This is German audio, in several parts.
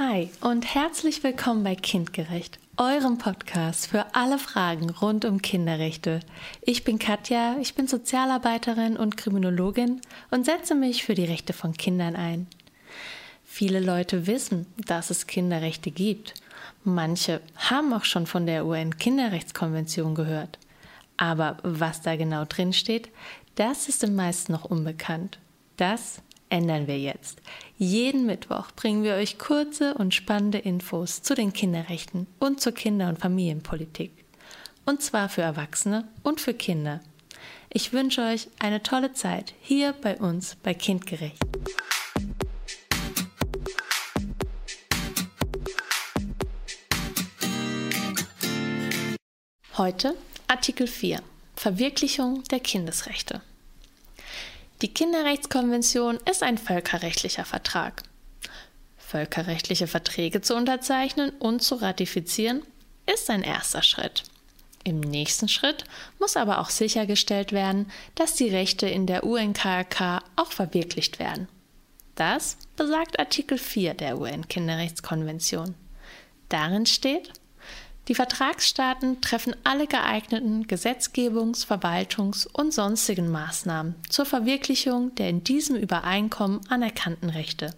Hi und herzlich willkommen bei Kindgerecht, eurem Podcast für alle Fragen rund um Kinderrechte. Ich bin Katja, ich bin Sozialarbeiterin und Kriminologin und setze mich für die Rechte von Kindern ein. Viele Leute wissen, dass es Kinderrechte gibt. Manche haben auch schon von der UN-Kinderrechtskonvention gehört. Aber was da genau drin steht, das ist den meisten noch unbekannt. Das ändern wir jetzt. Jeden Mittwoch bringen wir euch kurze und spannende Infos zu den Kinderrechten und zur Kinder- und Familienpolitik. Und zwar für Erwachsene und für Kinder. Ich wünsche euch eine tolle Zeit hier bei uns bei Kindgerecht. Heute Artikel 4 Verwirklichung der Kindesrechte. Die Kinderrechtskonvention ist ein völkerrechtlicher Vertrag. Völkerrechtliche Verträge zu unterzeichnen und zu ratifizieren ist ein erster Schritt. Im nächsten Schritt muss aber auch sichergestellt werden, dass die Rechte in der UNKRK auch verwirklicht werden. Das besagt Artikel 4 der UN-Kinderrechtskonvention. Darin steht, die Vertragsstaaten treffen alle geeigneten Gesetzgebungs-, Verwaltungs- und sonstigen Maßnahmen zur Verwirklichung der in diesem Übereinkommen anerkannten Rechte.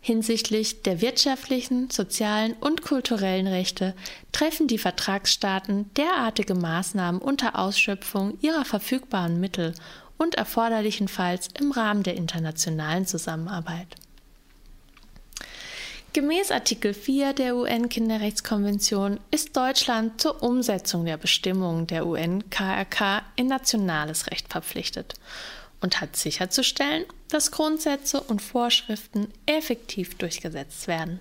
Hinsichtlich der wirtschaftlichen, sozialen und kulturellen Rechte treffen die Vertragsstaaten derartige Maßnahmen unter Ausschöpfung ihrer verfügbaren Mittel und erforderlichenfalls im Rahmen der internationalen Zusammenarbeit. Gemäß Artikel 4 der UN-Kinderrechtskonvention ist Deutschland zur Umsetzung der Bestimmungen der UN-KRK in nationales Recht verpflichtet und hat sicherzustellen, dass Grundsätze und Vorschriften effektiv durchgesetzt werden.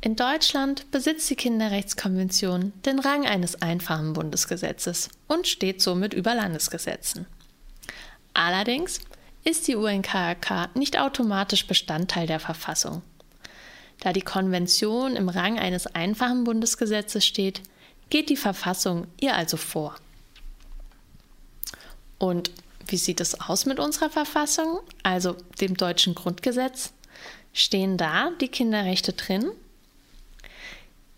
In Deutschland besitzt die Kinderrechtskonvention den Rang eines einfachen Bundesgesetzes und steht somit über Landesgesetzen. Allerdings ist die UNKRK nicht automatisch Bestandteil der Verfassung da die Konvention im Rang eines einfachen Bundesgesetzes steht, geht die Verfassung ihr also vor. Und wie sieht es aus mit unserer Verfassung, also dem deutschen Grundgesetz? Stehen da die Kinderrechte drin?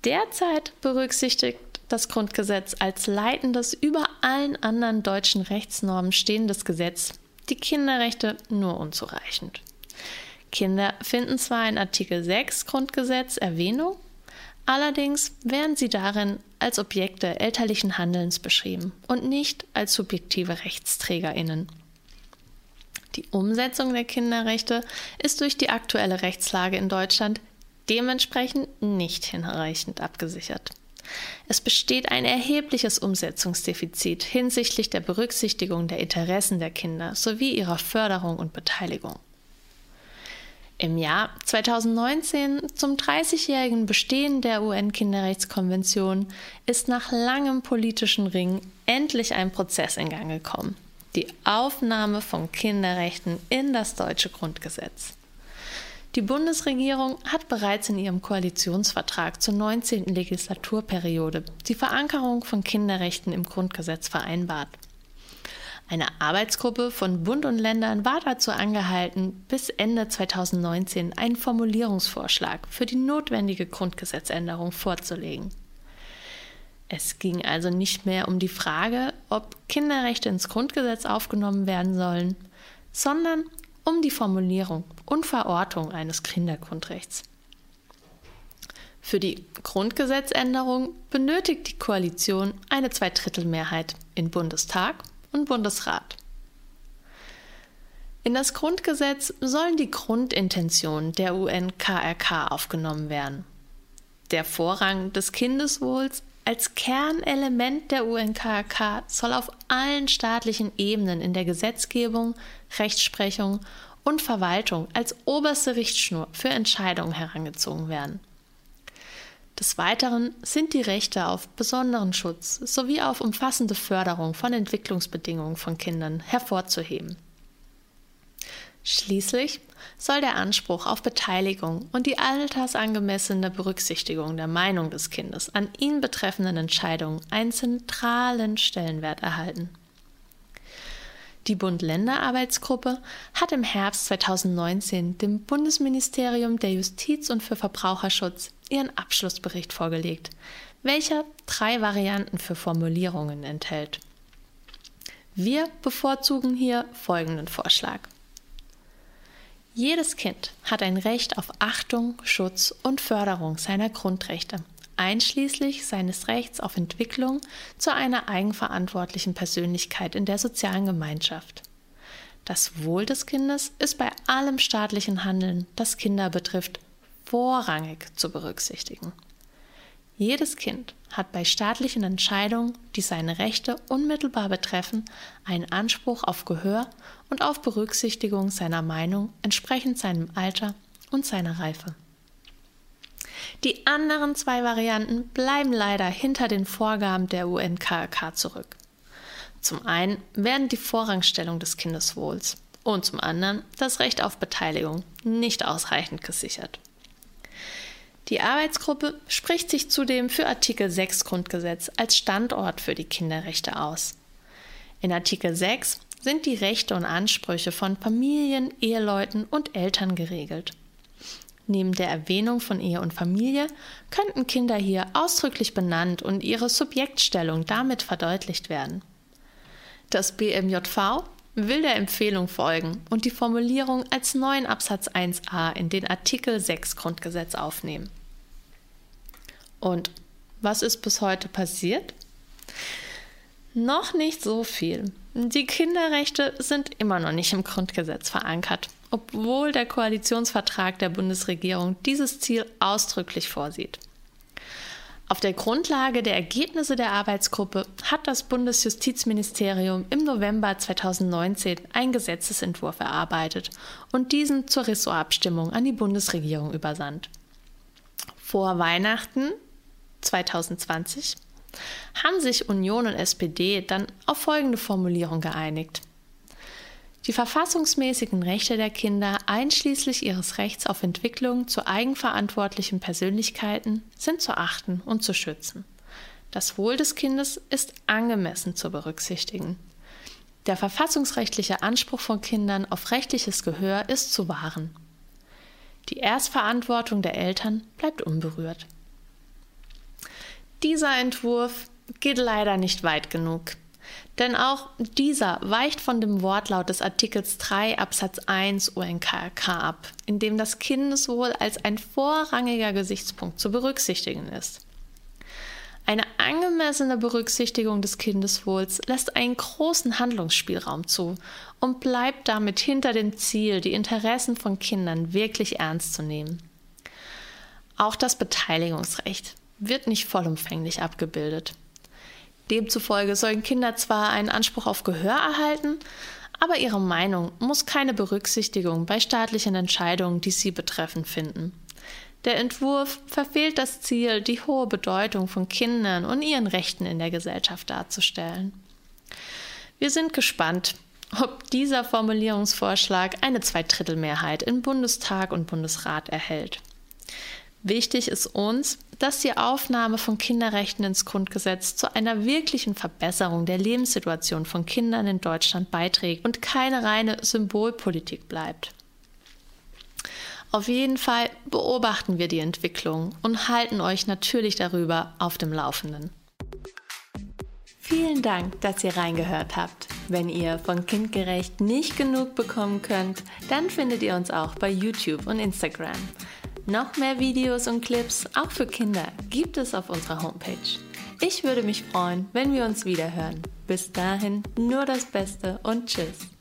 Derzeit berücksichtigt das Grundgesetz als leitendes über allen anderen deutschen Rechtsnormen stehendes Gesetz die Kinderrechte nur unzureichend. Kinder finden zwar in Artikel 6 Grundgesetz Erwähnung, allerdings werden sie darin als Objekte elterlichen Handelns beschrieben und nicht als subjektive Rechtsträgerinnen. Die Umsetzung der Kinderrechte ist durch die aktuelle Rechtslage in Deutschland dementsprechend nicht hinreichend abgesichert. Es besteht ein erhebliches Umsetzungsdefizit hinsichtlich der Berücksichtigung der Interessen der Kinder sowie ihrer Förderung und Beteiligung. Im Jahr 2019, zum 30-jährigen Bestehen der UN-Kinderrechtskonvention, ist nach langem politischen Ring endlich ein Prozess in Gang gekommen. Die Aufnahme von Kinderrechten in das deutsche Grundgesetz. Die Bundesregierung hat bereits in ihrem Koalitionsvertrag zur 19. Legislaturperiode die Verankerung von Kinderrechten im Grundgesetz vereinbart. Eine Arbeitsgruppe von Bund und Ländern war dazu angehalten, bis Ende 2019 einen Formulierungsvorschlag für die notwendige Grundgesetzänderung vorzulegen. Es ging also nicht mehr um die Frage, ob Kinderrechte ins Grundgesetz aufgenommen werden sollen, sondern um die Formulierung und Verortung eines Kindergrundrechts. Für die Grundgesetzänderung benötigt die Koalition eine Zweidrittelmehrheit in Bundestag und Bundesrat. In das Grundgesetz sollen die Grundintentionen der UN-KRK aufgenommen werden. Der Vorrang des Kindeswohls als Kernelement der UN-KRK soll auf allen staatlichen Ebenen in der Gesetzgebung, Rechtsprechung und Verwaltung als oberste Richtschnur für Entscheidungen herangezogen werden. Des Weiteren sind die Rechte auf besonderen Schutz sowie auf umfassende Förderung von Entwicklungsbedingungen von Kindern hervorzuheben. Schließlich soll der Anspruch auf Beteiligung und die altersangemessene Berücksichtigung der Meinung des Kindes an ihn betreffenden Entscheidungen einen zentralen Stellenwert erhalten. Die Bund-Länder-Arbeitsgruppe hat im Herbst 2019 dem Bundesministerium der Justiz und für Verbraucherschutz ihren Abschlussbericht vorgelegt, welcher drei Varianten für Formulierungen enthält. Wir bevorzugen hier folgenden Vorschlag. Jedes Kind hat ein Recht auf Achtung, Schutz und Förderung seiner Grundrechte, einschließlich seines Rechts auf Entwicklung zu einer eigenverantwortlichen Persönlichkeit in der sozialen Gemeinschaft. Das Wohl des Kindes ist bei allem staatlichen Handeln, das Kinder betrifft, vorrangig zu berücksichtigen. Jedes Kind hat bei staatlichen Entscheidungen, die seine Rechte unmittelbar betreffen, einen Anspruch auf Gehör und auf Berücksichtigung seiner Meinung entsprechend seinem Alter und seiner Reife. Die anderen zwei Varianten bleiben leider hinter den Vorgaben der UNKK zurück. Zum einen werden die Vorrangstellung des Kindeswohls und zum anderen das Recht auf Beteiligung nicht ausreichend gesichert. Die Arbeitsgruppe spricht sich zudem für Artikel 6 Grundgesetz als Standort für die Kinderrechte aus. In Artikel 6 sind die Rechte und Ansprüche von Familien, Eheleuten und Eltern geregelt. Neben der Erwähnung von Ehe und Familie könnten Kinder hier ausdrücklich benannt und ihre Subjektstellung damit verdeutlicht werden. Das BMJV will der Empfehlung folgen und die Formulierung als neuen Absatz 1a in den Artikel 6 Grundgesetz aufnehmen. Und was ist bis heute passiert? Noch nicht so viel. Die Kinderrechte sind immer noch nicht im Grundgesetz verankert, obwohl der Koalitionsvertrag der Bundesregierung dieses Ziel ausdrücklich vorsieht. Auf der Grundlage der Ergebnisse der Arbeitsgruppe hat das Bundesjustizministerium im November 2019 einen Gesetzesentwurf erarbeitet und diesen zur Ressortabstimmung an die Bundesregierung übersandt. Vor Weihnachten 2020 haben sich Union und SPD dann auf folgende Formulierung geeinigt. Die verfassungsmäßigen Rechte der Kinder einschließlich ihres Rechts auf Entwicklung zu eigenverantwortlichen Persönlichkeiten sind zu achten und zu schützen. Das Wohl des Kindes ist angemessen zu berücksichtigen. Der verfassungsrechtliche Anspruch von Kindern auf rechtliches Gehör ist zu wahren. Die Erstverantwortung der Eltern bleibt unberührt. Dieser Entwurf geht leider nicht weit genug. Denn auch dieser weicht von dem Wortlaut des Artikels 3 Absatz 1 UNKRK ab, in dem das Kindeswohl als ein vorrangiger Gesichtspunkt zu berücksichtigen ist. Eine angemessene Berücksichtigung des Kindeswohls lässt einen großen Handlungsspielraum zu und bleibt damit hinter dem Ziel, die Interessen von Kindern wirklich ernst zu nehmen. Auch das Beteiligungsrecht wird nicht vollumfänglich abgebildet. Demzufolge sollen Kinder zwar einen Anspruch auf Gehör erhalten, aber ihre Meinung muss keine Berücksichtigung bei staatlichen Entscheidungen, die sie betreffen, finden. Der Entwurf verfehlt das Ziel, die hohe Bedeutung von Kindern und ihren Rechten in der Gesellschaft darzustellen. Wir sind gespannt, ob dieser Formulierungsvorschlag eine Zweidrittelmehrheit in Bundestag und Bundesrat erhält. Wichtig ist uns, dass die Aufnahme von Kinderrechten ins Grundgesetz zu einer wirklichen Verbesserung der Lebenssituation von Kindern in Deutschland beiträgt und keine reine Symbolpolitik bleibt. Auf jeden Fall beobachten wir die Entwicklung und halten euch natürlich darüber auf dem Laufenden. Vielen Dank, dass ihr reingehört habt. Wenn ihr von Kindgerecht nicht genug bekommen könnt, dann findet ihr uns auch bei YouTube und Instagram. Noch mehr Videos und Clips, auch für Kinder, gibt es auf unserer Homepage. Ich würde mich freuen, wenn wir uns wieder hören. Bis dahin nur das Beste und Tschüss.